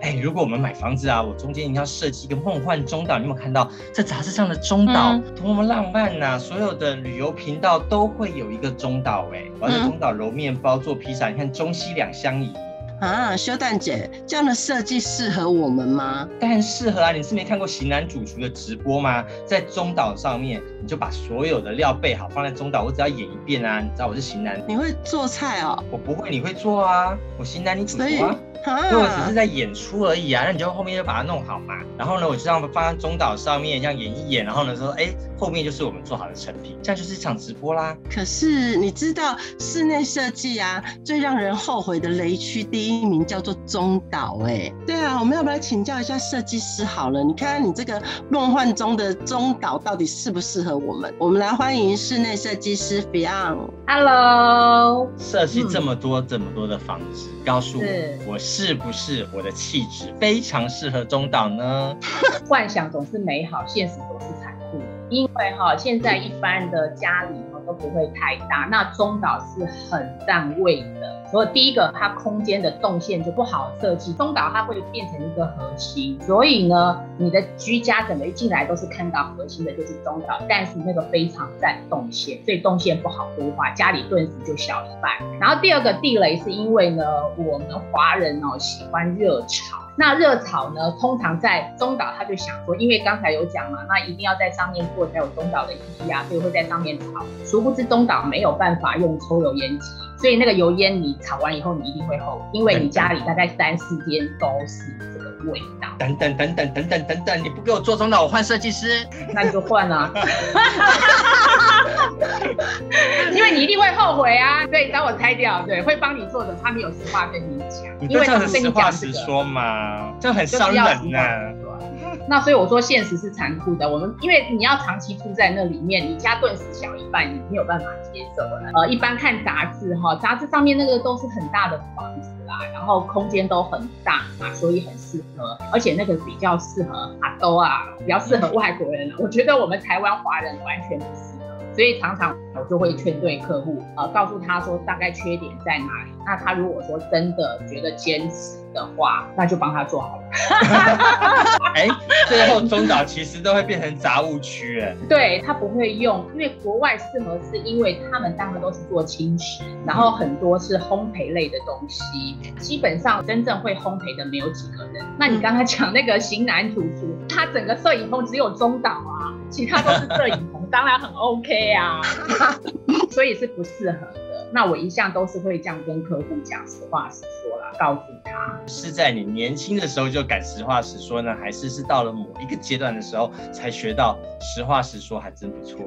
哎，如果我们买房子啊，我中间一定要设计一个梦幻中岛。你有没有看到在杂志上的中岛、嗯、多么浪漫呐、啊？所有的旅游频道都会有一个中岛、欸，哎，我要在中岛揉面包、做披萨，你看中西两相宜。啊，修蛋姐，这样的设计适合我们吗？当然适合啊！你是没看过型男主厨的直播吗？在中岛上面，你就把所有的料备好，放在中岛，我只要演一遍啊！你知道我是型男，你会做菜哦？我不会，你会做啊！我型男，你主厨啊。因为我只是在演出而已啊，那你就后面就把它弄好嘛。然后呢，我就这样放在中岛上面，这样演一演。然后呢，说，哎，后面就是我们做好的成品，这样就是一场直播啦。可是你知道室内设计啊，最让人后悔的雷区第一名叫做中岛哎。对啊，我们要不要请教一下设计师好了？你看看你这个梦幻中的中岛到底适不适合我们？我们来欢迎室内设计师 Beyond。Hello，。设计这么多、嗯、这么多的房子，告诉我，我是。不是我的气质非常适合中岛呢？幻想总是美好，现实总是残酷。因为哈，现在一般的家里哈都不会太大，那中岛是很占位的。所以第一个，它空间的动线就不好设计。中岛它会变成一个核心，所以呢，你的居家整个一进来都是看到核心的就是中岛，但是那个非常占动线，所以动线不好规划，家里顿时就小一半。然后第二个地雷是因为呢，我们华人哦喜欢热炒。那热炒呢，通常在中岛他就想说，因为刚才有讲嘛，那一定要在上面做才有中岛的意义啊，所以会在上面炒。殊不知中岛没有办法用抽油烟机。所以那个油烟你炒完以后，你一定会后悔，因为你家里大概三四天都是这个味道。等等等等等等等等，你不给我做中岛，我换设计师。那你就换啊，因为你一定会后悔啊。对，找我拆掉，对，会帮你做的，他没有实话跟你讲，因为他们跟你讲实话实说嘛，这样很伤人呢。那所以我说现实是残酷的，我们因为你要长期住在那里面，你家顿时小一半，你没有办法接受了。呃，一般看杂志哈，杂志上面那个都是很大的房子啦，然后空间都很大嘛，所以很适合，而且那个比较适合阿兜啊，比较适合外国人。我觉得我们台湾华人完全不适合，所以常常我就会劝对客户，呃，告诉他说大概缺点在哪里。那他如果说真的觉得坚持的话，那就帮他做好了。哎、欸，最后中岛其实都会变成杂物区，哎，对，他不会用，因为国外适合是因为他们大部分都是做轻食，然后很多是烘焙类的东西，基本上真正会烘焙的没有几个人。那你刚才讲那个型男主厨，他整个摄影棚只有中岛啊，其他都是摄影棚，当然很 OK 啊，所以是不适合。那我一向都是会这样跟客户讲实话实说啦，告诉他。是在你年轻的时候就敢实话实说呢，还是是到了某一个阶段的时候才学到实话实说，还真不错。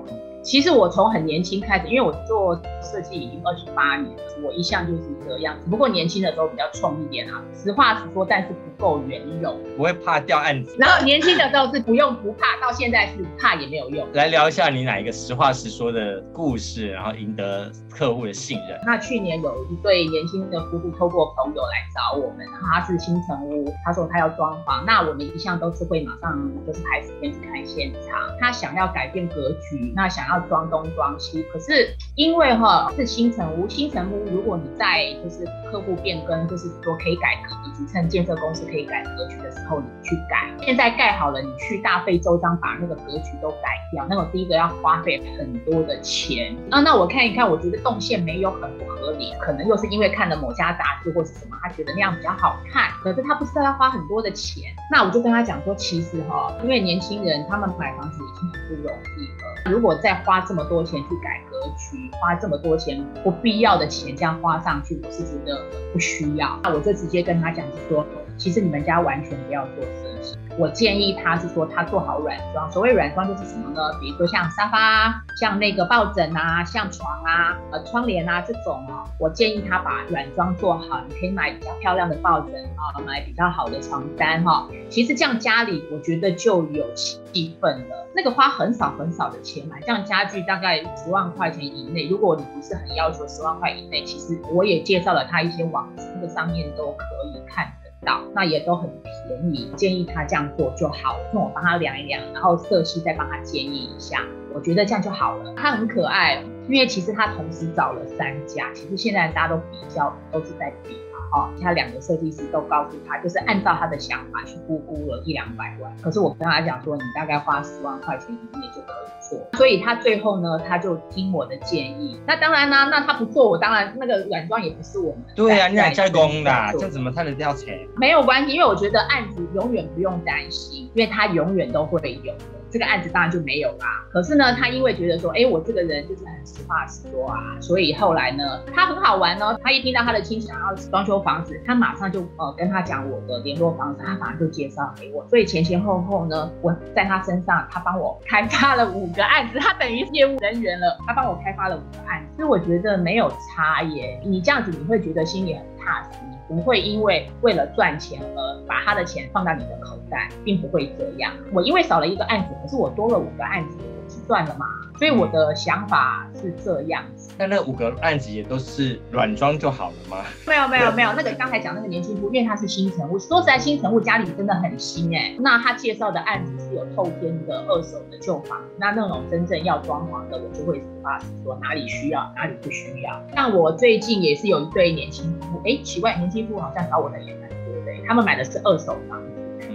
其实我从很年轻开始，因为我做设计已经二十八年了，我一向就是这样。只不过年轻的时候比较冲一点啊，实话实说，但是不够圆融，不会怕掉案子。然后年轻的时候是不用不怕，到现在是怕也没有用。来聊一下你哪一个实话实说的故事，然后赢得客户的信那去年有一对年轻的夫妇透过朋友来找我们，他是新城屋，他说他要装潢，那我们一向都是会马上就是排时间去看现场。他想要改变格局，那想要。要装东装西，可是因为哈是新城屋，新城屋如果你在就是客户变更，就是说可以改格局，趁建设公司可以改格局的时候，你去改。现在盖好了，你去大费周章把那个格局都改掉，那我第一个要花费很多的钱啊。那我看一看，我觉得动线没有很不合理，可能又是因为看了某家杂志或是什么，他觉得那样比较好看，可是他不知道要花很多的钱。那我就跟他讲说，其实哈，因为年轻人他们买房子已经很不容易，如果再花这么多钱去改格局，花这么多钱不必要的钱这样花上去，我是觉得不需要。那我就直接跟他讲说，其实你们家完全不要做设我建议他是说，他做好软装。所谓软装就是什么呢？比如说像沙发、像那个抱枕啊、像床啊、呃窗帘啊这种哦。我建议他把软装做好。你可以买比较漂亮的抱枕啊，买比较好的床单哈。其实这样家里我觉得就有气氛了。那个花很少很少的钱买这样家具，大概十万块钱以内。如果你不是很要求十万块以内，其实我也介绍了他一些网址，那个上面都可以看。那也都很便宜，建议他这样做就好了。那我帮他量一量，然后色系再帮他建议一下，我觉得这样就好了。他很可爱，因为其实他同时找了三家，其实现在大家都比较，都是在比。哦，他两个设计师都告诉他，就是按照他的想法去估估了一两百万。可是我跟他讲说，你大概花十万块钱以内就可以做。所以他最后呢，他就听我的建议。那当然啦，那他不做，我当然那个软装也不是我们。对呀、啊，你俩加工的，这怎么他能掉钱？没有关系，因为我觉得案子永远不用担心，因为他永远都会有。这个案子当然就没有啦。可是呢，他因为觉得说，哎，我这个人就是很实话实说啊，所以后来呢，他很好玩哦。他一听到他的亲戚想要装修房子，他马上就呃跟他讲我的联络方式，他马上就介绍给我。所以前前后后呢，我在他身上，他帮我开发了五个案子，他等于业务人员了。他帮我开发了五个案子，所以我觉得没有差耶。你这样子，你会觉得心里很踏实。不会因为为了赚钱而把他的钱放到你的口袋，并不会这样。我因为少了一个案子，可是我多了五个案子，我是赚了嘛。所以我的想法是这样子。那那五个案子也都是软装就好了吗？没有没有没有，那个刚才讲那个年轻夫，因为他是新城户，说实在新城户家里真的很新哎。那他介绍的案子是有透天的二手的旧房，那那种真正要装潢的，我就会实话实说哪里需要，哪里不需要。像我最近也是有一对年轻夫，哎，奇怪，年轻夫好像找我的也蛮多的，他们买的是二手房子，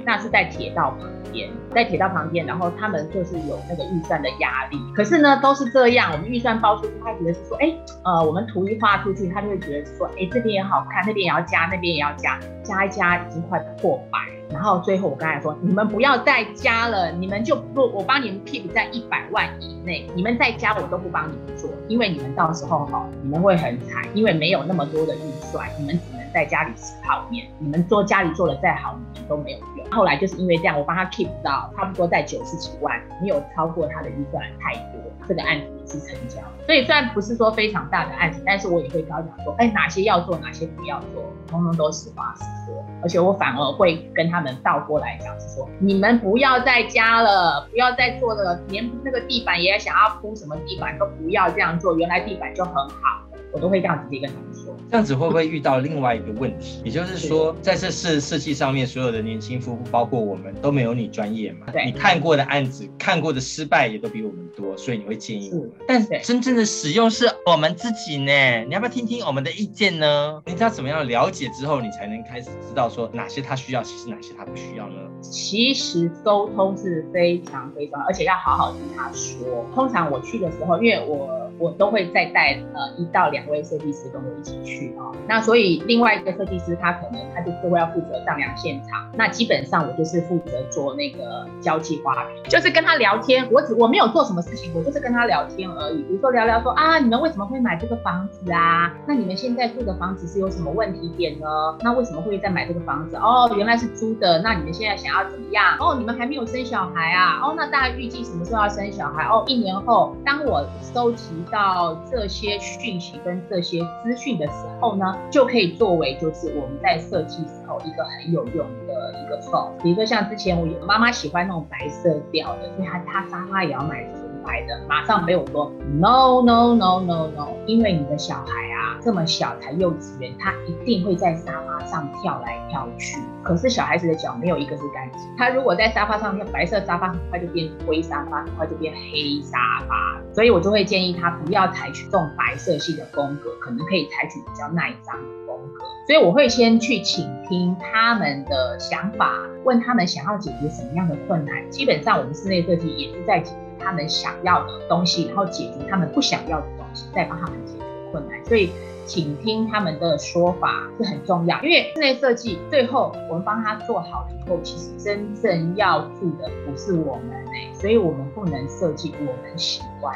那是在铁道旁边。在铁道旁边，然后他们就是有那个预算的压力，可是呢都是这样，我们预算包出去，他觉得是说，哎，呃，我们图一画出去，他就会觉得说，哎，这边也好看，那边也要加，那边也要加，加一加已经快破百，然后最后我刚才说，你们不要再加了，你们就不，我帮你们 keep 在一百万以内，你们再加我都不帮你们做，因为你们到时候哈，你们会很惨，因为没有那么多的预算，你们只能在家里吃泡面，你们做家里做的再好，你们都没有。后来就是因为这样，我帮他 keep 到差不多在九十几万，没有超过他的预算太多，这个案子也是成交。所以虽然不是说非常大的案子，但是我也会跟他讲说，哎，哪些要做，哪些不要做，通通都实话实说。而且我反而会跟他们倒过来讲，是说你们不要再加了，不要再做了，连那个地板也想要铺什么地板都不要这样做，原来地板就很好。我都会这样直接跟他们说，这样子会不会遇到另外一个问题？也就是说，在这设设计上面，所有的年轻夫妇，包括我们，都没有你专业嘛？对，你看过的案子，看过的失败也都比我们多，所以你会建议我们。但真正的使用是我们自己呢？你要不要听听我们的意见呢？你知道怎么样了解之后，你才能开始知道说哪些他需要，其实哪些他不需要呢？其实沟通是非常非常，而且要好好听他说。通常我去的时候，因为我。我都会再带呃一到两位设计师跟我一起去哦，那所以另外一个设计师他可能他就是会要负责丈量现场，那基本上我就是负责做那个交际花瓶，就是跟他聊天，我只我没有做什么事情，我就是跟他聊天而已，比如说聊聊说啊，你们为什么会买这个房子啊？那你们现在住的房子是有什么问题点呢？那为什么会再买这个房子？哦，原来是租的，那你们现在想要怎么样？哦，你们还没有生小孩啊？哦，那大概预计什么时候要生小孩？哦，一年后，当我收集。到这些讯息跟这些资讯的时候呢，就可以作为就是我们在设计时候一个很有用的一个 tool。比如说像之前我有妈妈喜欢那种白色调的，所以她她沙发也要买纯白的。马上被我说 no no no no no，因为你的小孩啊这么小才幼稚园，他一定会在沙发上跳来跳去。可是小孩子的脚没有一个是干净，他如果在沙发上跳，白色沙发很快就变灰沙发，很快就变黑沙发。所以我就会建议他不要采取这种白色系的风格，可能可以采取比较耐脏的风格。所以我会先去倾听他们的想法，问他们想要解决什么样的困难。基本上我们室内设计也是在解决他们想要的东西，然后解决他们不想要的东西，再帮他们解决困难。所以。请听他们的说法是很重要，因为室内设计最后我们帮他做好了以后，其实真正要住的不是我们哎，所以我们不能设计我们喜欢，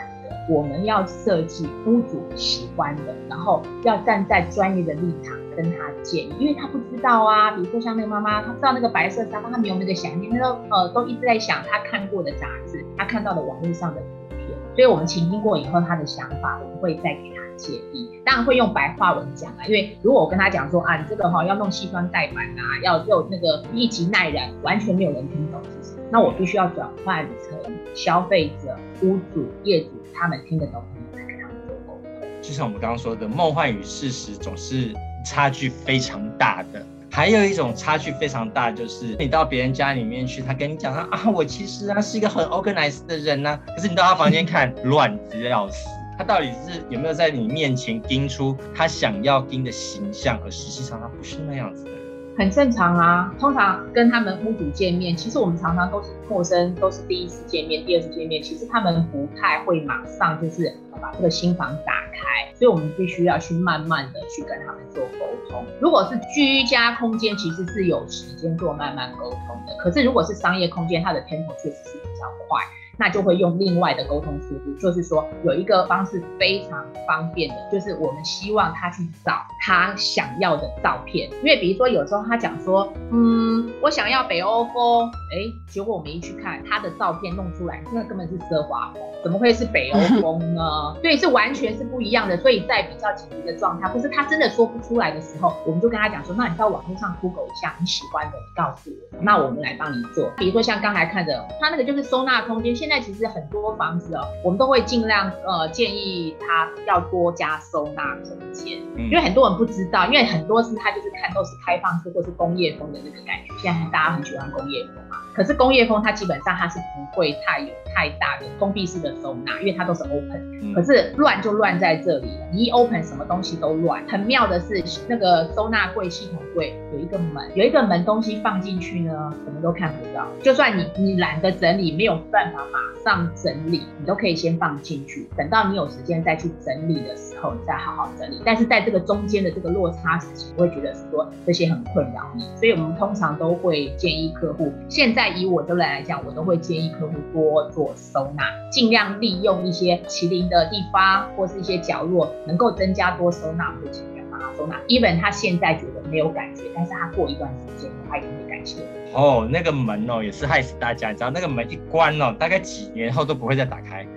我们要设计屋主喜欢的，然后要站在专业的立场跟他建议，因为他不知道啊。比如说像那个妈妈，她知道那个白色沙发，她没有那个想念，她都呃都一直在想她看过的杂志，她看到的网络上的图片。所以我们倾听过以后，她的想法我们会再给她建议，当然会用白话文讲啊。因为如果我跟他讲说啊，你这个哈要弄矽酸带板啊，要有那个一级耐燃，完全没有人听懂，其实那我必须要转换成消费者、屋主、业主他们听得懂，来跟他们做沟通。就像我们刚刚说的，梦幻与事实总是差距非常大的。还有一种差距非常大，就是你到别人家里面去，他跟你讲他啊，我其实啊是一个很 organized 的人呐、可是你到他房间看，乱的要死。他到底是有没有在你面前盯出他想要盯的形象，而实际上他不是那样子的人。很正常啊，通常跟他们屋主见面，其实我们常常都是陌生，都是第一次见面、第二次见面，其实他们不太会马上就是把这个心房打开，所以我们必须要去慢慢的去跟他们做沟通。如果是居家空间，其实是有时间做慢慢沟通的，可是如果是商业空间，它的 tempo 确实是比较快。那就会用另外的沟通速度，就是说有一个方式非常方便的，就是我们希望他去找他想要的照片，因为比如说有时候他讲说，嗯，我想要北欧风，哎，结果我们一去看他的照片弄出来，那根本是奢华风，怎么会是北欧 风呢？对，是完全是不一样的。所以在比较紧急的状态，或是他真的说不出来的时候，我们就跟他讲说，那你到网络上 Google 一下你喜欢的，你告诉我，那我们来帮你做。比如说像刚才看的，他那个就是收纳空间。现在其实很多房子哦，我们都会尽量呃建议他要多加收纳空间，因为很多人不知道，因为很多是他就是看都是开放式或是工业风的那个感觉，现在大家很喜欢工业风嘛。可是工业风它基本上它是不会太有太大的封闭式的收纳，因为它都是 open。可是乱就乱在这里了，你一 open 什么东西都乱。很妙的是那个收纳柜系统柜有一个门，有一个门东西放进去呢，什么都看不到。就算你你懒得整理，没有办法马上整理，你都可以先放进去，等到你有时间再去整理的时候，你再好好整理。但是在这个中间的这个落差时期，我会觉得说这些很困扰你，所以我们通常都会建议客户现在。以我这边来讲，我都会建议客户多做收纳，尽量利用一些麒麟的地方或是一些角落，能够增加多收纳，就尽量帮他收纳。even 他现在觉得没有感觉，但是他过一段时间，他一定会感谢。哦，那个门哦，也是害死大家，你知道那个门一关哦，大概几年后都不会再打开。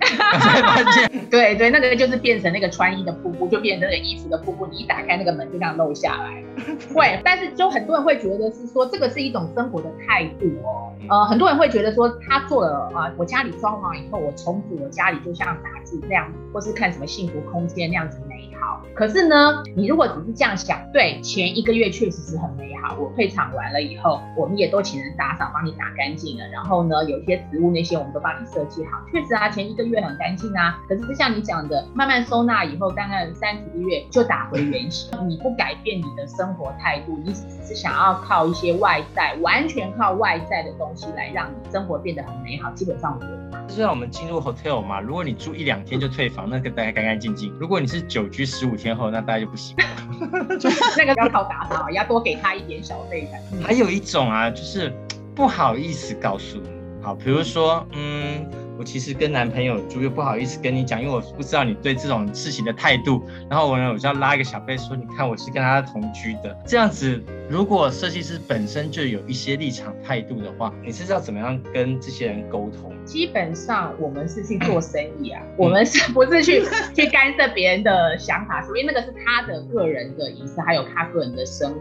对对，那个就是变成那个穿衣的瀑布，就变成那个衣服的瀑布，你一打开那个门就这样漏下来了。会，但是就很多人会觉得是说这个是一种生活的态度哦。呃，很多人会觉得说他做了啊、呃，我家里装潢以后，我重组我家里就像杂志那样，或是看什么幸福空间那样子美好。可是呢，你如果只是这样想，对，前一个月确实是很美好。我退场完了以后，我们也都请人打扫，帮你打干净了。然后呢，有些植物那些我们都帮你设计好，确实啊，前一个月很干净啊。可是就像你讲的，慢慢收纳以后，大概三十个月就打回原形。你不改变你的生活态度，你只是想要靠一些外在，完全靠外在的东西来让你生活变得很美好，基本上不会。就像我们进入 hotel 嘛，如果你住一两天就退房，那个大家干干净净；如果你是久居十五天后，那大家就不行了。那个要靠打扫，要多给他一点小费的。还有一种啊，就是不好意思告诉你，好，比如说，嗯。我其实跟男朋友住，又不好意思跟你讲，因为我不知道你对这种事情的态度。然后我呢，我就要拉一个小贝说，你看我是跟他同居的，这样子。如果设计师本身就有一些立场态度的话，你是要怎么样跟这些人沟通？基本上我们是去做 生意啊，我们是不是去去干涉别人的想法？所以那个是他的个人的隐私，还有他个人的生活。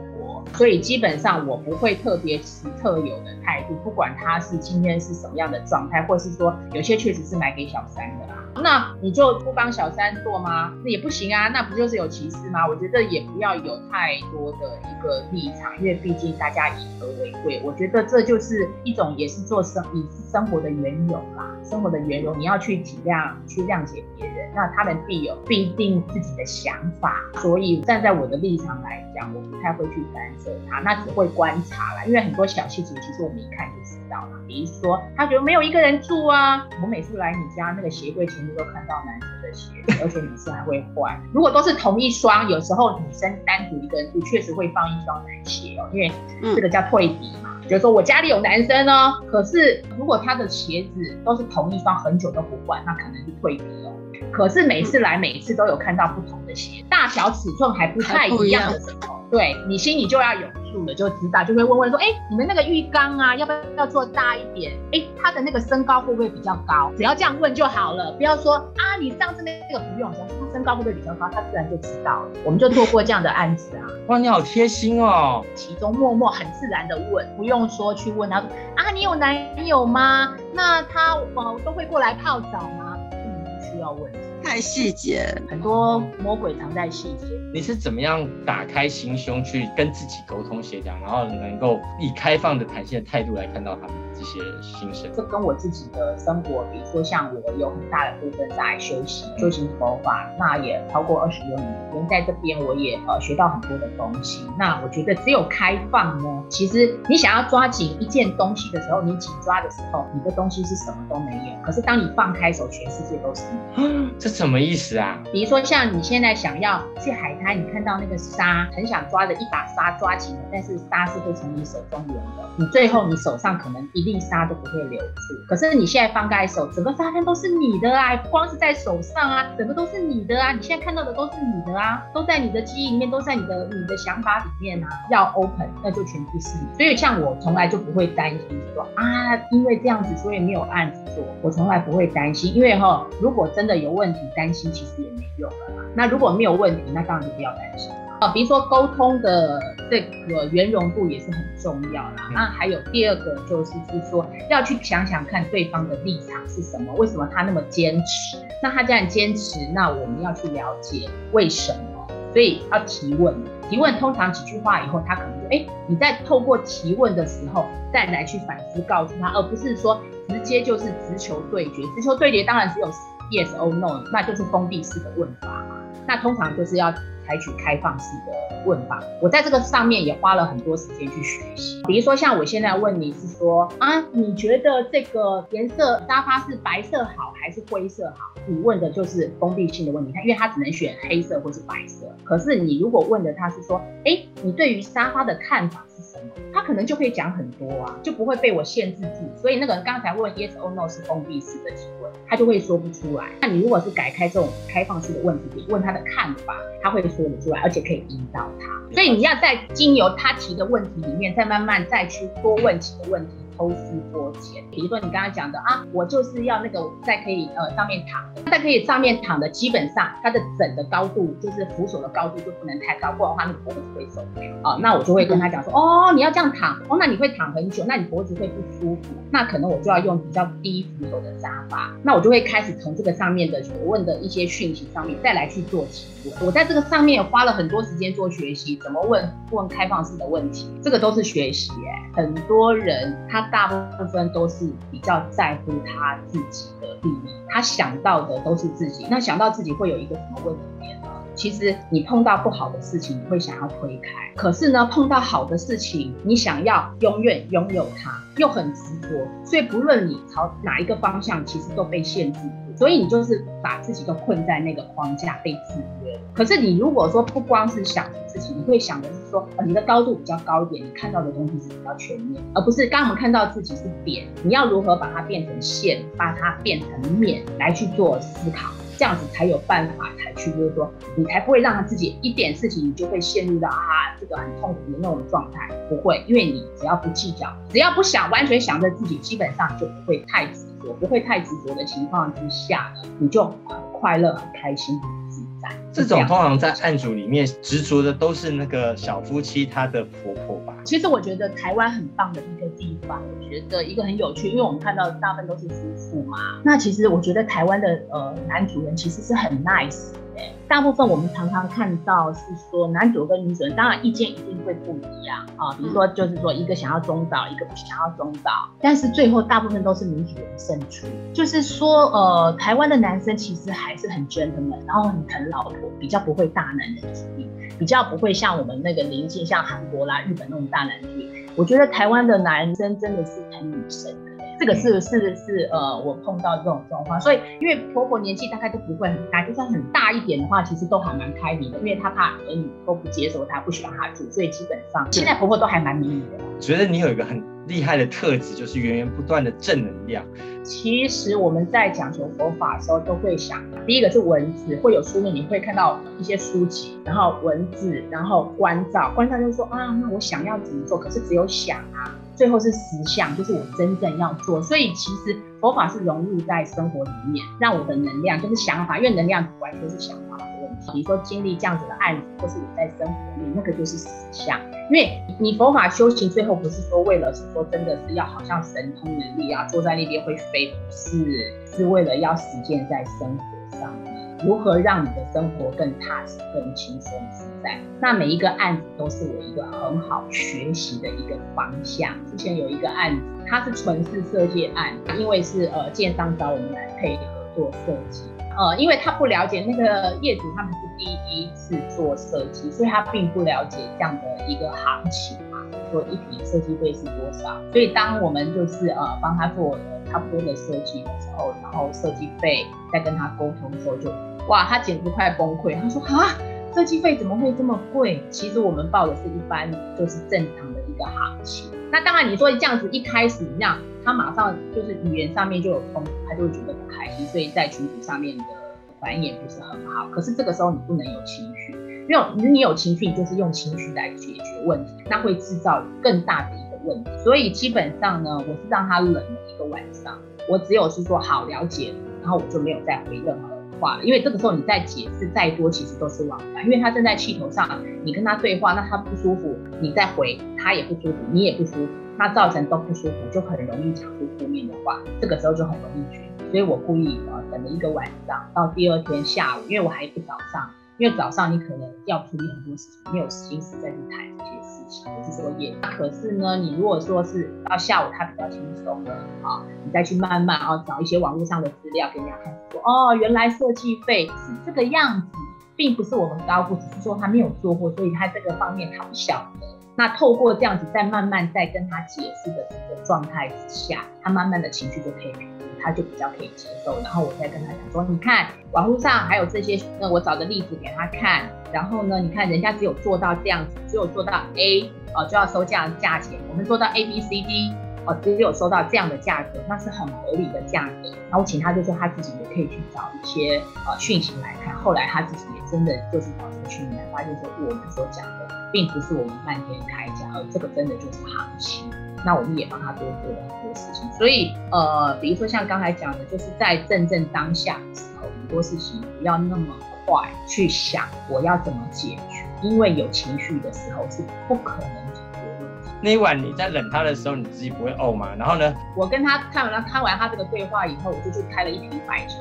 所以基本上我不会特别持特有的态度，不管他是今天是什么样的状态，或是说有些确实是买给小三的啦。那你就不帮小三做吗？那也不行啊，那不就是有歧视吗？我觉得也不要有太多的一个立场，因为毕竟大家以和为贵。我觉得这就是一种也是做生意生活的缘由啦，生活的缘由，你要去体谅、去谅解别人，那他们必有必定自己的想法。所以站在我的立场来讲，我不太会去干涉他，那只会观察啦。因为很多小细节，其实我们一看就知道了。比如说，他觉得没有一个人住啊，我每次来你家那个鞋柜前。都看到男生的鞋，而且女生还会换。如果都是同一双，有时候女生单独一个人住，确实会放一双男鞋哦，因为这个叫退底嘛。觉得说我家里有男生哦，可是如果他的鞋子都是同一双，很久都不换，那可能就退。可是每次来，每次都有看到不同的鞋，大小尺寸还不太一样的时候，对你心里就要有数了，就知道，就会问问说，哎，你们那个浴缸啊，要不要要做大一点？哎，他的那个身高会不会比较高？只要这样问就好了，不要说啊，你上次那个不用，他身高会不会比较高？他自然就知道了。我们就做过这样的案子啊。哇，你好贴心哦，其中默默很自然的问，不用说去问他说啊，你有男友吗？那他呃都会过来泡澡吗？不需要问。太细节，很多魔鬼藏在细节。你是怎么样打开心胸去跟自己沟通协调，然后能够以开放的、弹性的态度来看到他们这些心声？这跟我自己的生活，比如说像我有很大的部分在修行、修行佛法，那也超过二十六年。人在这边，我也呃学到很多的东西。那我觉得只有开放呢，其实你想要抓紧一件东西的时候，你紧抓的时候，你的东西是什么都没有。可是当你放开手，全世界都是你。这什么意思啊？比如说像你现在想要去海滩，你看到那个沙，很想抓着一把沙抓紧了，但是沙是会从你手中流的，你最后你手上可能一粒沙都不会留住。可是你现在放开手，整个沙滩都是你的啊，光是在手上啊，整个都是你的啊，你现在看到的都是你的啊，都在你的记忆里面，都在你的你的想法里面啊。要 open，那就全部是你。所以像我从来就不会担心说啊，因为这样子所以没有案子做，我从来不会担心，因为哈，如果真的有问题，担心其实也没用了嘛。那如果没有问题，那当然就不要担心啊。比如说沟通的这个圆融度也是很重要啦。那还有第二个就是是说要去想想看对方的立场是什么，为什么他那么坚持？那他这样坚持，那我们要去了解为什么，所以要提问。提问通常几句话以后，他可能就哎，你在透过提问的时候再来去反思告诉他，而不是说直接就是直球对决。直球对决当然只有。Yes or no，那就是封闭式的问法嘛。那通常就是要采取开放式的问法。我在这个上面也花了很多时间去学习。比如说，像我现在问你是说啊，你觉得这个颜色沙发是白色好还是灰色好？你问的就是封闭性的问题，他因为他只能选黑色或是白色。可是你如果问的他是说，哎，你对于沙发的看法是什么？他可能就可以讲很多啊，就不会被我限制住。所以那个人刚才问 yes or no 是封闭式的，他就会说不出来。那你如果是改开这种开放式的问题，你问他的看法，他会说得出来，而且可以引导他。所以你要在经由他提的问题里面，再慢慢再去多问几个问题。抽丝剥茧，比如说你刚刚讲的啊，我就是要那个在可以呃上面躺的，在可以上面躺的，基本上它的枕的高度就是扶手的高度就不能太高，不然的话那个脖子会受不了啊。那我就会跟他讲说，哦，你要这样躺，哦，那你会躺很久，那你脖子会不舒服，那可能我就要用比较低扶手的沙发。那我就会开始从这个上面的所问的一些讯息上面再来去做提问。我在这个上面花了很多时间做学习，怎么问问开放式的问题，这个都是学习哎。很多人他。大部分都是比较在乎他自己的利益，他想到的都是自己。那想到自己会有一个什么问题？其实你碰到不好的事情，你会想要推开；可是呢，碰到好的事情，你想要永远拥有它，又很执着。所以不论你朝哪一个方向，其实都被限制。所以你就是把自己都困在那个框架，被制约。可是你如果说不光是想自己，你会想的是说，你的高度比较高一点，你看到的东西是比较全面，而不是刚刚我们看到自己是点，你要如何把它变成线，把它变成面来去做思考，这样子才有办法才去，就是说你才不会让他自己一点事情你就会陷入到啊这个很痛苦的那种状态，不会，因为你只要不计较，只要不想完全想着自己，基本上就不会太。执着不会太执着的情况之下，你就很快乐、很开心、很自在。这种通常在案主里面执着的都是那个小夫妻，他的婆婆吧？其实我觉得台湾很棒的一个地方，我觉得一个很有趣，因为我们看到大部分都是夫妇嘛。那其实我觉得台湾的呃男主人其实是很 nice。大部分我们常常看到是说男主跟女主人，当然意见一定会不一样啊。比如说就是说一个想要中岛，一个不想要中岛，但是最后大部分都是女主人胜出。就是说呃，台湾的男生其实还是很 gentleman，然后很疼老婆，比较不会大男人主义，比较不会像我们那个邻近像韩国啦、日本那种大男人主义。我觉得台湾的男生真的是很女生。这个是是是呃，我碰到这种状况，所以因为婆婆年纪大概都不会很大，就算很大一点的话，其实都还蛮开明的，因为她怕儿女都不接受她，不喜欢她住，所以基本上现在婆婆都还蛮明理的。觉得你有一个很厉害的特质，就是源源不断的正能量。其实我们在讲求佛法的时候，都会想，第一个是文字，会有书面，你会看到一些书籍，然后文字，然后关照，关照就是说啊，那我想要怎么做，可是只有想啊。最后是实相，就是我真正要做。所以其实佛法是融入在生活里面，让我的能量就是想法，因为能量完全是想法的问题。比如说经历这样子的案子，或是我在生活里，那个就是实相。因为你佛法修行，最后不是说为了是说真的是要好像神通能力啊，坐在那边会飞，不是，是为了要实践在生活上面。如何让你的生活更踏实、更轻松自在？那每一个案子都是我一个很好学习的一个方向。之前有一个案子，它是纯是设计案，因为是呃建商找我们来配合做设计，呃，因为他不了解那个业主，他们是第一次做设计，所以他并不了解这样的一个行情嘛，说一平设计费是多少。所以当我们就是呃帮他做差不多的设计的时候，然后设计费再跟他沟通的时候就。哇，他简直快崩溃。他说：“啊，设计费怎么会这么贵？其实我们报的是一般，就是正常的一个行情。那当然，你说这样子一开始这样，他马上就是语言上面就有冲突，他就会觉得不开心，所以在群组上面的反应也不是很好。可是这个时候你不能有情绪，因为你有情绪，你就是用情绪来解决问题，那会制造更大的一个所以基本上呢，我是让他冷了一个晚上，我只有是说好了解，然后我就没有再回任何。”话了，因为这个时候你再解释再多，其实都是枉然。因为他正在气头上，你跟他对话，那他不舒服，你再回他也不舒服，你也不舒服，那造成都不舒服，就很容易讲出负面的话。这个时候就很容易绝。所以我故意呃等了一个晚上，到第二天下午，因为我还不早上，因为早上你可能要处理很多事情，没有心思再去谈这些事情，也是说也。可是呢，你如果说是到下午他比较轻松了啊，你再去慢慢啊找一些网络上的资料给人家看。说哦，原来设计费是这个样子，并不是我们高估，只是说他没有做过，所以他这个方面他不晓得。那透过这样子，再慢慢再跟他解释的这个状态之下，他慢慢的情绪就可以，他就比较可以接受。然后我再跟他讲说，你看网络上还有这些，那我找的例子给他看。然后呢，你看人家只有做到这样子，只有做到 A，哦就要收这样的价钱，我们做到 A B C D。哦，只有收到这样的价格，那是很合理的价格。然后我请他就说他自己也可以去找一些呃讯息来看。后来他自己也真的就是找这个讯息来发现说，我们所讲的并不是我们漫天开价，而这个真的就是行情。那我们也帮他多做了很多事情。所以呃，比如说像刚才讲的，就是在正正当下的时候，很多事情不要那么快去想我要怎么解决，因为有情绪的时候是不可能。那一晚你在冷他的时候，你自己不会呕吗？然后呢？我跟他看完了，看完他这个对话以后，我就去开了一瓶白酒，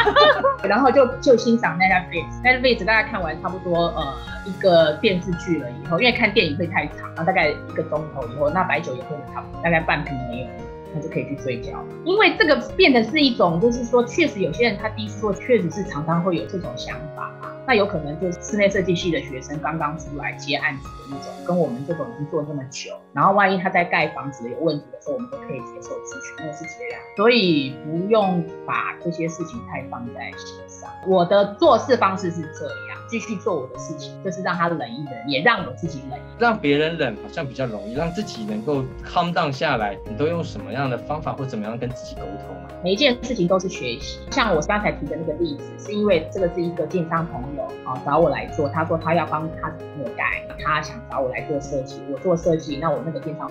然后就就欣赏 Netflix。Netflix 大概看完差不多呃一个电视剧了以后，因为看电影会太长，然后大概一个钟头以后，那白酒也会差不多大概半瓶没有，他就可以去睡觉。因为这个变得是一种，就是说确实有些人他第一次做，确实是常常会有这种想法。那有可能就是室内设计系的学生刚刚出来接案子的那种，跟我们这种已经做那么久，然后万一他在盖房子有问题的时候，我们都可以接受咨询，那是这样，所以不用把这些事情太放在心上。我的做事方式是这样，继续做我的事情，就是让他冷一冷，也让我自己冷。让别人冷好像比较容易，让自己能够 calm down 下来，你都用什么样的方法或怎么样跟自己沟通啊？每一件事情都是学习，像我刚才提的那个例子，是因为这个是一个电商朋友啊找我来做，他说他要帮他的朋友改，他想找我来做设计，我做设计，那我那个电商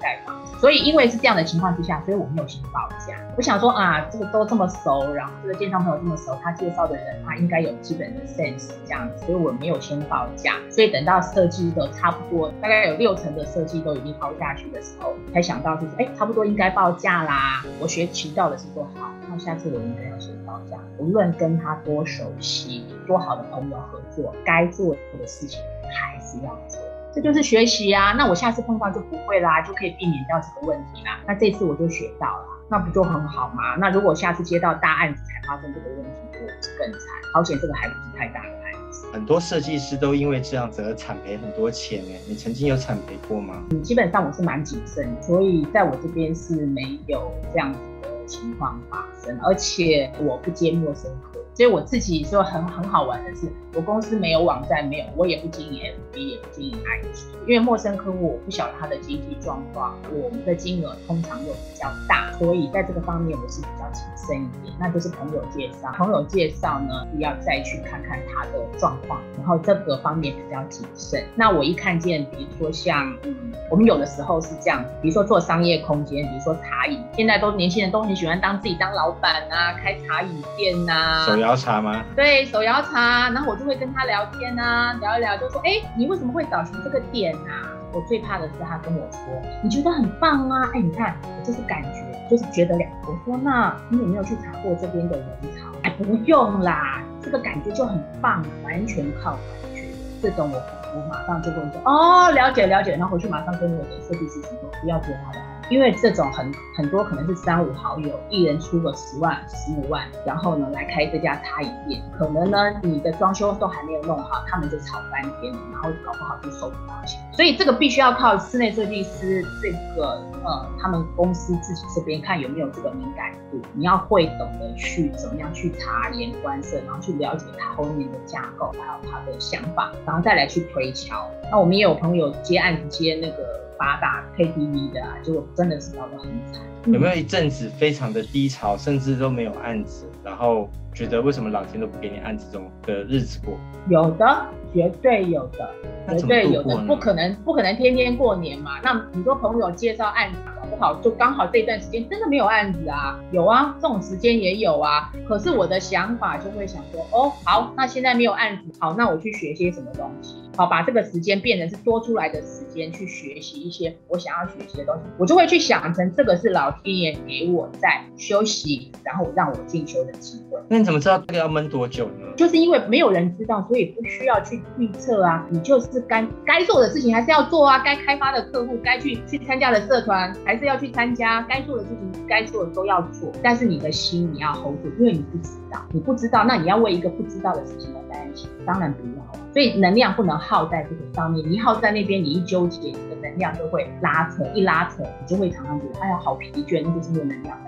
盖房。所以，因为是这样的情况之下，所以我没有先报价。我想说啊，这个都这么熟，然后这个建商朋友这么熟，他介绍的人他应该有基本的 sense 这样子，所以我没有先报价。所以等到设计的差不多，大概有六成的设计都已经包下去的时候，才想到就是，哎，差不多应该报价啦。我学渠道的是多，好，那下次我应该要先报价。无论跟他多熟悉，多好的朋友合作，该做的事情还是要做。这就是学习啊，那我下次碰到就不会啦，就可以避免掉这个问题啦。那这次我就学到了，那不就很好吗？那如果下次接到大案子才发生这个问题，就更惨？好险这个还不是太大的案子。很多设计师都因为这样子而惨赔很多钱哎，你曾经有惨赔过吗？嗯基本上我是蛮谨慎的，所以在我这边是没有这样子的情况发生，而且我不接陌生客。所以我自己说很很好玩的是，我公司没有网站，没有，我也不经营 FB，也不经营 IG，因为陌生客户我不晓得他的经济状况，我们的金额通常又比较大，所以在这个方面我是比较谨慎一点。那就是朋友介绍，朋友介绍呢，要再去看看他的状况，然后这个方面比较谨慎。那我一看见，比如说像嗯，我们有的时候是这样，比如说做商业空间，比如说茶饮，现在都年轻人都很喜欢当自己当老板啊，开茶饮店呐、啊。摇茶吗？对，手摇茶，然后我就会跟他聊天啊，聊一聊，就说，哎，你为什么会找寻这个点啊？我最怕的是他跟我说，你觉得很棒啊，哎，你看，我就是感觉，就是觉得两。我说，那你有没有去查过这边的人潮？哎，不用啦，这个感觉就很棒，完全靠感觉。这种我我马上就会说，哦，了解了解，然后回去马上跟我的设计师说，不要接他的。因为这种很很多可能是三五好友，一人出个十万、十五万，然后呢来开这家茶饮店，可能呢你的装修都还没有弄好，他们就吵翻天，然后搞不好就收不到钱。所以这个必须要靠室内设计师这个呃他们公司自己这边看有没有这个敏感度，你要会懂得去怎么样去察言观色，然后去了解他后面的架构，还有他的想法，然后再来去推敲。那我们也有朋友接案子接那个。八大 KTV 的啊，就真的是搞得很惨。有没有一阵子非常的低潮，甚至都没有案子，然后觉得为什么老天都不给你案子这种的日子过？有的，绝对有的，绝对有的，不可能不可能天天过年嘛。那很多朋友介绍案子，搞不好就刚好这段时间真的没有案子啊。有啊，这种时间也有啊。可是我的想法就会想说，哦，好，那现在没有案子，好，那我去学些什么东西。好，把这个时间变成是多出来的时间去学习一些我想要学习的东西，我就会去想成这个是老天爷给我在休息，然后让我进修的机会。怎么知道这个要闷多久呢？就是因为没有人知道，所以不需要去预测啊。你就是该该做的事情还是要做啊，该开发的客户，该去去参加的社团还是要去参加，该做的事情该做的都要做。但是你的心你要 hold 住，因为你不知道，你不知道，那你要为一个不知道的事情而担心，当然不要。所以能量不能耗在这个上面，你一耗在那边，你一纠结，你的能量就会拉扯，一拉扯，你就会常常觉得，哎呀，好疲倦，那就是没有能量。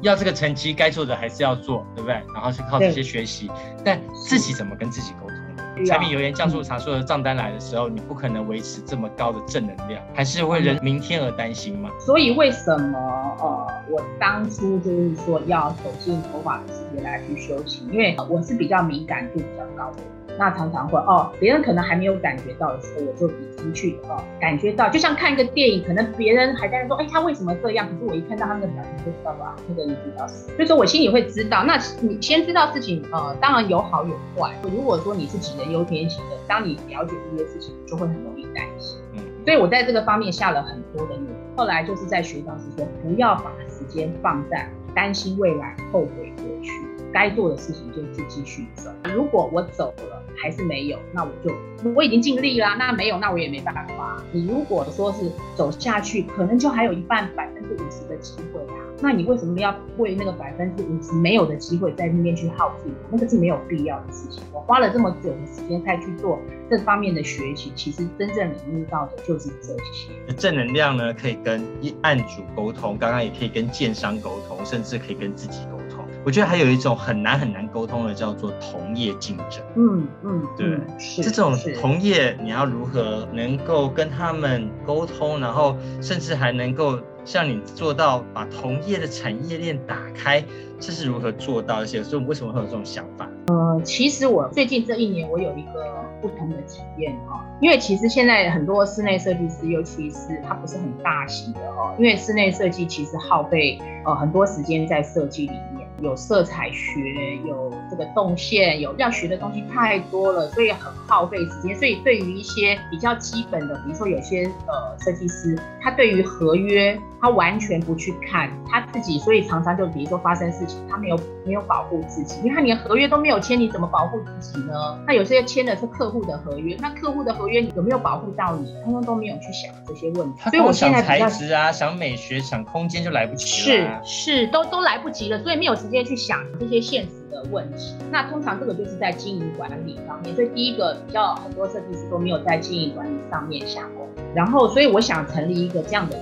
要这个成绩，该做的还是要做，对不对？然后是靠这些学习，但自己怎么跟自己沟通？柴米油盐酱醋茶，所有的账单来的时候，你不可能维持这么高的正能量，还是会人明天而担心吗？所以为什么呃，我当初就是说要走进佛法的世界来去修行，因为我是比较敏感度比较高的人。那常常会哦，别人可能还没有感觉到的时候，我就已经去哦感觉到，就像看一个电影，可能别人还在说，哎，他为什么这样？可是我一看到他们的表情就知道吧，那个你知道是，所以说我心里会知道。那你先知道事情，呃，当然有好有坏。如果说你是杞人忧天型的，当你了解这些事情，就会很容易担心。嗯，所以我在这个方面下了很多的努力。后来就是在学到是说，不要把时间放在担心未来、后悔过去，该做的事情就去继续走。如果我走了。还是没有，那我就我已经尽力啦。那没有，那我也没办法。你如果说是走下去，可能就还有一半百分之五十的机会啊。那你为什么要为那个百分之五十没有的机会在那边去耗尽？那个是没有必要的事情。我花了这么久的时间才去做这方面的学习，其实真正领悟到的就是这些。正能量呢，可以跟一案主沟通，刚刚也可以跟建商沟通，甚至可以跟自己沟。我觉得还有一种很难很难沟通的，叫做同业竞争。嗯嗯，对，这种同业你要如何能够跟他们沟通，然后甚至还能够像你做到把同业的产业链打开，这是如何做到的？所以为什么会有这种想法？呃，其实我最近这一年我有一个不同的体验哈，因为其实现在很多室内设计师，尤其是他不是很大型的哦，因为室内设计其实耗费呃很多时间在设计里面。有色彩学，有这个动线，有要学的东西太多了，所以很耗费时间。所以对于一些比较基本的，比如说有些呃设计师，他对于合约他完全不去看他自己，所以常常就比如说发生事情，他没有没有保护自己，因为他连合约都没有签，你怎么保护自己呢？那有些签的是客户的合约，那客户的合约有没有保护到你？通通都没有去想这些问题。所以我现在想材质啊，想美学，想空间就来不及了。是是，都都来不及了，所以没有时直接去想这些现实的问题。那通常这个就是在经营管理方面，所以第一个比较很多设计师都没有在经营管理上面下功夫。然后，所以我想成立一个这样的。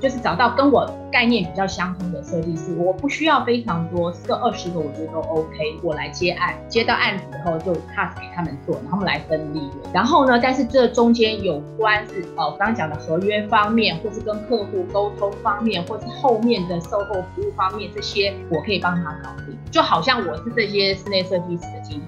就是找到跟我概念比较相通的设计师，我不需要非常多，十个二十个我觉得都 OK，我来接案，接到案子以后就 pass 给他们做，然后他们来分利润。然后呢，但是这中间有关是呃，刚刚讲的合约方面，或是跟客户沟通方面，或是后面的售后服务方面，这些我可以帮他搞定，就好像我是这些室内设计师的经理。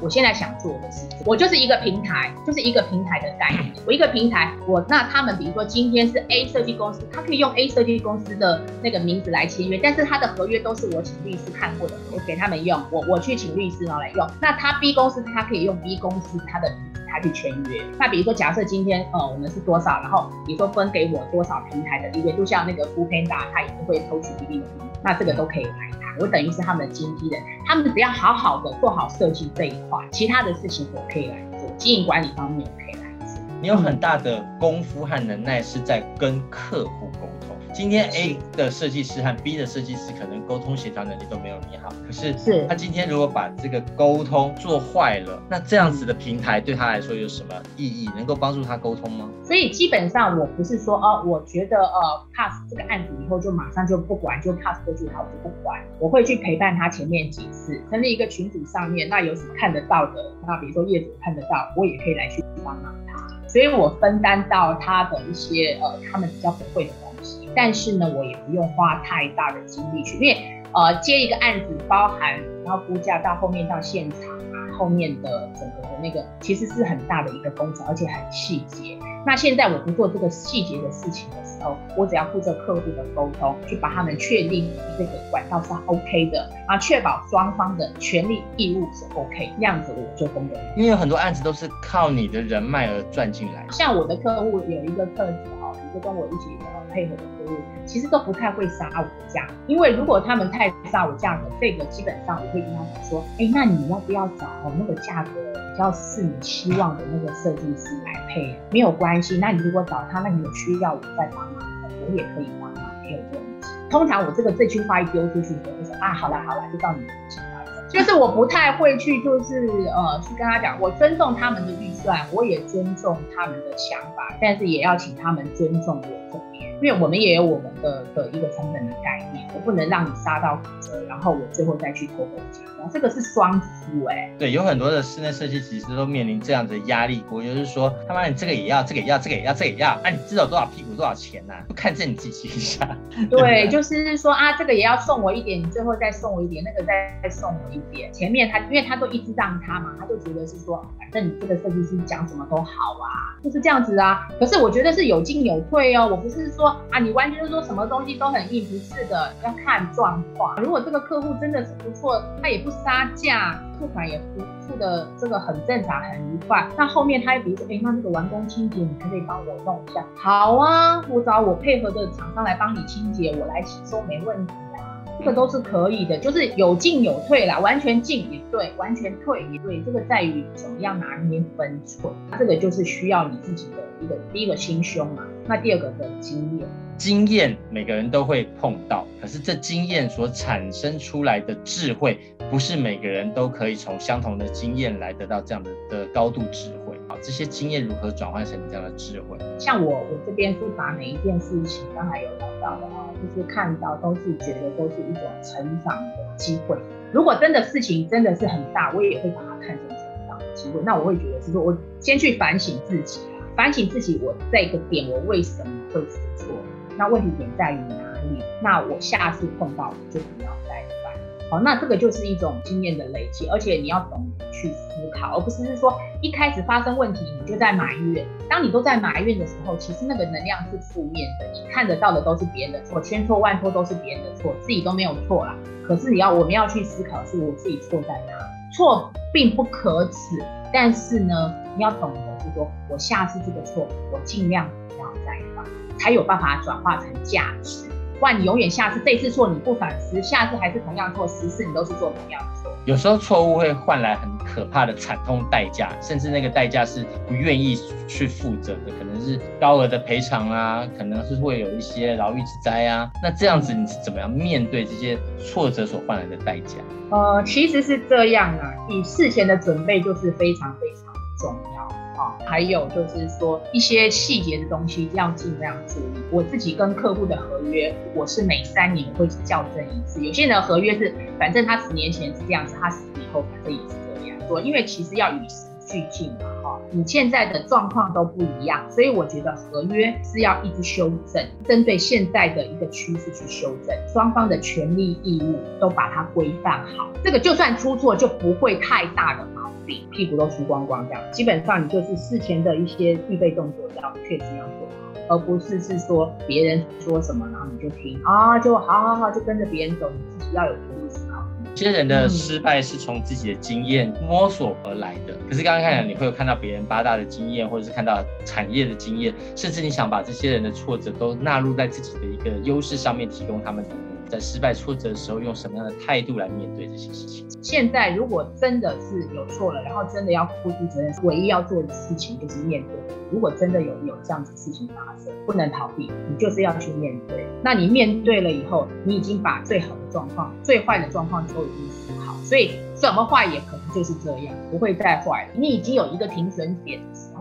我现在想做的是，我就是一个平台，就是一个平台的概念。我一个平台，我那他们比如说今天是 A 设计公司，他可以用 A 设计公司的那个名字来签约，但是他的合约都是我请律师看过的，我给他们用，我我去请律师然后来用。那他 B 公司他可以用 B 公司他的，他去签约。那比如说假设今天呃我们是多少，然后比如说分给我多少平台的利润，就像那个 f o o p a n d a 他也是会抽取一定的利润，那这个都可以来谈。我等于是他们的经纪人，他们只要好好的做好设计这一块，其他的事情我可以来做，经营管理方面我可以来做。你有很大的功夫和能耐是在跟客户沟通。今天 A 的设计师和 B 的设计师可能沟通协调能力都没有你好，可是是他今天如果把这个沟通做坏了，那这样子的平台对他来说有什么意义？能够帮助他沟通吗？所以基本上我不是说哦，我觉得呃 pass 这个案子以后就马上就不管，就 pass 过去好我就不管，我会去陪伴他前面几次，成立一个群组上面，那有什么看得到的，那比如说业主看得到，我也可以来去帮忙他，所以我分担到他的一些呃他们比较不会的。但是呢，我也不用花太大的精力去，因为呃接一个案子，包含然后估价到后面到现场啊，后面的整个的那个其实是很大的一个工程，而且很细节。那现在我不做这个细节的事情的时候，我只要负责客户的沟通，去把他们确定这个管道是 OK 的，啊，确保双方的权利义务是 OK，这样子我就功德。因为有很多案子都是靠你的人脉而赚进来。像我的客户有一个特质哦，就跟我一起配合的客户，其实都不太会杀我的价，因为如果他们太杀我价格，这个基本上我会跟他们说，哎，那你要不要找那个价格比较是你期望的那个设计师来配？没有关系，那你如果找他，那你有需要我再帮忙，我也可以帮忙，没有问题。通常我这个这句话一丢出去，就说啊，好了好了，就到你。就是我不太会去，就是呃，去跟他讲，我尊重他们的预算，我也尊重他们的想法，但是也要请他们尊重我这边。因为我们也有我们的的一个成本的概念，我不能让你杀到骨折，然后我最后再去偷工减料，这个是双输哎。对，有很多的室内设计其实都面临这样的压力我，就是说他妈你这个也要，这个也要，这个也要，这个也要，啊，你知道多少屁股多少钱呐、啊？不看这你自己一下。对，对 就是说啊，这个也要送我一点，你最后再送我一点，那个再再送我一点。前面他因为他都一直让他嘛，他就觉得是说，反正你这个设计师讲什么都好啊，就是这样子啊。可是我觉得是有进有退哦，我不是说。啊，你完全是说什么东西都很硬，不是的，要看状况。如果这个客户真的是不错，他也不杀价，付款也不付的这个很正常、很愉快。那后面他又比如说，哎，那这个完工清洁，你可不可以帮我弄一下？好啊，我找我配合的厂商来帮你清洁，我来吸收没问题啊，这个都是可以的，就是有进有退啦，完全进也对，完全退也对，这个在于怎么样拿捏分寸，这个就是需要你自己的一个第一个心胸嘛。那第二个的经验，经验每个人都会碰到，可是这经验所产生出来的智慧，不是每个人都可以从相同的经验来得到这样的的高度智慧。好，这些经验如何转换成这样的智慧？像我，我这边是把每一件事情，刚才有聊到的啊，就是看到都是觉得都是一种成长的机会。如果真的事情真的是很大，我也会把它看成成长的机会。那我会觉得是说，我先去反省自己。反省自己，我这个点我为什么会出错？那问题点在于哪里？那我下次碰到就不要再犯。好，那这个就是一种经验的累积，而且你要懂得去思考，而不是是说一开始发生问题你就在埋怨。当你都在埋怨的时候，其实那个能量是负面的，你看得到的都是别人的错，千错万错都是别人的错，自己都没有错啦。可是你要我们要去思考，是我自己错在哪？错并不可耻，但是呢，你要懂得。就是说我下次这个错，我尽量不要再犯，才有办法转化成价值。不然你永远下次这次错你不反思，下次还是同样错，十次你都是做同样的错。有时候错误会换来很可怕的惨痛代价，甚至那个代价是不愿意去负责的，可能是高额的赔偿啊，可能是会有一些牢狱之灾啊。那这样子你是怎么样面对这些挫折所换来的代价？呃，其实是这样啊，你事前的准备就是非常非常重要啊。还有就是说一些细节的东西要尽量注意。我自己跟客户的合约，我是每三年会校正一次。有些人的合约是，反正他十年前是这样子，他十年后反正也是这样做，因为其实要与时俱进嘛，哈。你现在的状况都不一样，所以我觉得合约是要一直修正，针对现在的一个趋势去修正，双方的权利义务都把它规范好。这个就算出错，就不会太大的屁股都输光光这样。基本上你就是事前的一些预备动作要确实要做好。而不是是说别人说什么，然后你就听啊，就好好好，就跟着别人走，你自己要有独立思考。有些人的失败是从自己的经验摸索而来的，可是刚刚看来，你会有看到别人八大的经验，或者是看到产业的经验，甚至你想把这些人的挫折都纳入在自己的一个优势上面，提供他们的。在失败挫折的时候，用什么样的态度来面对这些事情？现在如果真的是有错了，然后真的要负起责任，唯一要做的事情就是面对。如果真的有有这样子事情发生，不能逃避，你就是要去面对。那你面对了以后，你已经把最好的状况、最坏的状况都已经思考，所以怎么坏也可能就是这样，不会再坏了。你已经有一个停损点。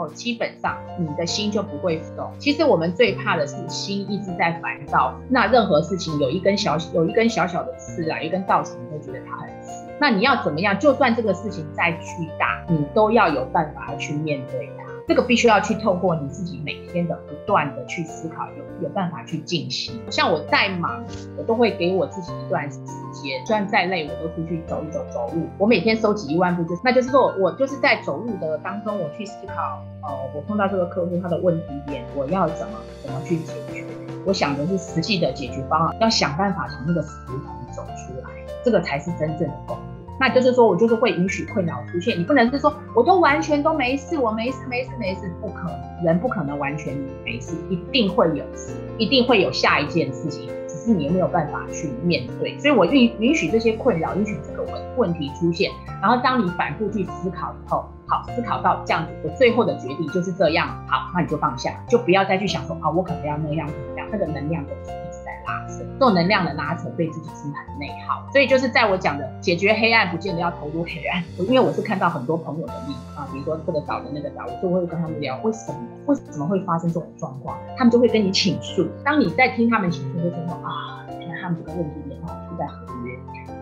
基本上你的心就不会浮动。其实我们最怕的是心一直在烦躁。那任何事情有一根小有一根小小的刺啊，一根稻草，你会觉得它很刺。那你要怎么样？就算这个事情再巨大，你都要有办法去面对它。这个必须要去透过你自己每天的不断的去思考，有有办法去进行。像我再忙，我都会给我自己一段时间，虽然再累，我都出去走一走，走路。我每天收集一万步，就是那就是说我就是在走路的当中，我去思考，呃，我碰到这个客户他的问题点，我要怎么怎么去解决。我想的是实际的解决方案，要想办法从那个死胡同走出来，这个才是真正的功。那就是说，我就是会允许困扰出现。你不能是说，我都完全都没事，我没事没事没事，不可能，人不可能完全没事，一定会有事，一定会有下一件事情，只是你没有办法去面对。所以我允允许这些困扰，允许这个问问题出现。然后当你反复去思考以后，好，思考到这样子的最后的决定就是这样，好，那你就放下，就不要再去想说，啊，我可能要那样怎么样，那个能量都是一直在拉扯，这种能量的拉扯对自己是很内耗。所以就是在我讲的解决黑暗，不见得要投入黑暗。因为我是看到很多朋友的例啊，比如说这个岛的那个岛，我就会跟他们聊为什么为什么会发生这种状况，他们就会跟你倾诉。当你在听他们倾诉的时候啊，原来他们这个问题点出在合约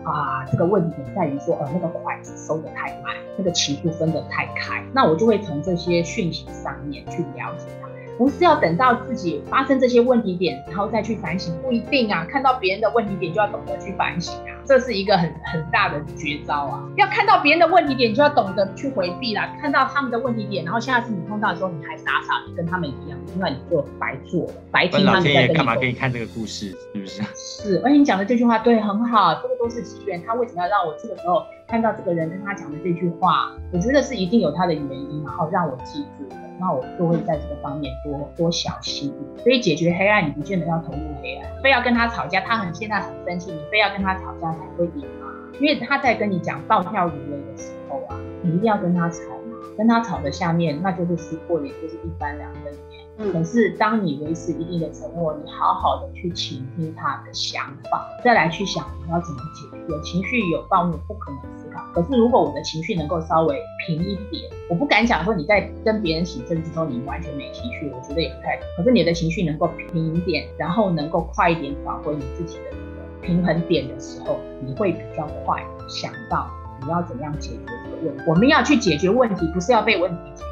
啊，这个问题在于说呃那个款子收得太慢，那个期数分得太开。那我就会从这些讯息上面去了解他。不是要等到自己发生这些问题点，然后再去反省，不一定啊。看到别人的问题点，就要懂得去反省啊，这是一个很很大的绝招啊。要看到别人的问题点，就要懂得去回避啦。看到他们的问题点，然后下次你碰到的时候，你还傻傻的跟他们一样，那你就白做了，白听他们在跟你。干嘛给你看这个故事？是不是？是，而且你讲的这句话对，很好，这个都是机缘。他为什么要让我这个时候看到这个人跟他讲的这句话？我觉得是一定有他的原因，然后让我记住的。那我就会在这个方面多多小心。所以解决黑暗，你不见得要投入黑暗，非要跟他吵架，他很现在很生气，你非要跟他吵架才会赢吗？因为他在跟你讲暴跳如雷的时候啊，你一定要跟他吵嘛，跟他吵的下面那就是撕破脸，就是一翻两瞪眼。可是当你维持一定的沉默，你好好的去倾听他的想法，再来去想你要怎么解决。有情绪有暴怒不可能。可是，如果我的情绪能够稍微平一点，我不敢讲说你在跟别人起争执之后你完全没情绪，我觉得也不太可。可是你的情绪能够平一点，然后能够快一点找回你自己的那个平衡点的时候，你会比较快想到你要怎样解决这个问题。我们要去解决问题，不是要被问题解决。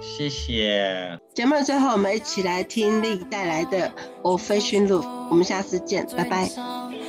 谢谢。节目的最后，我们一起来听丽带来的《Old Fashioned Love》。我们下次见，拜拜。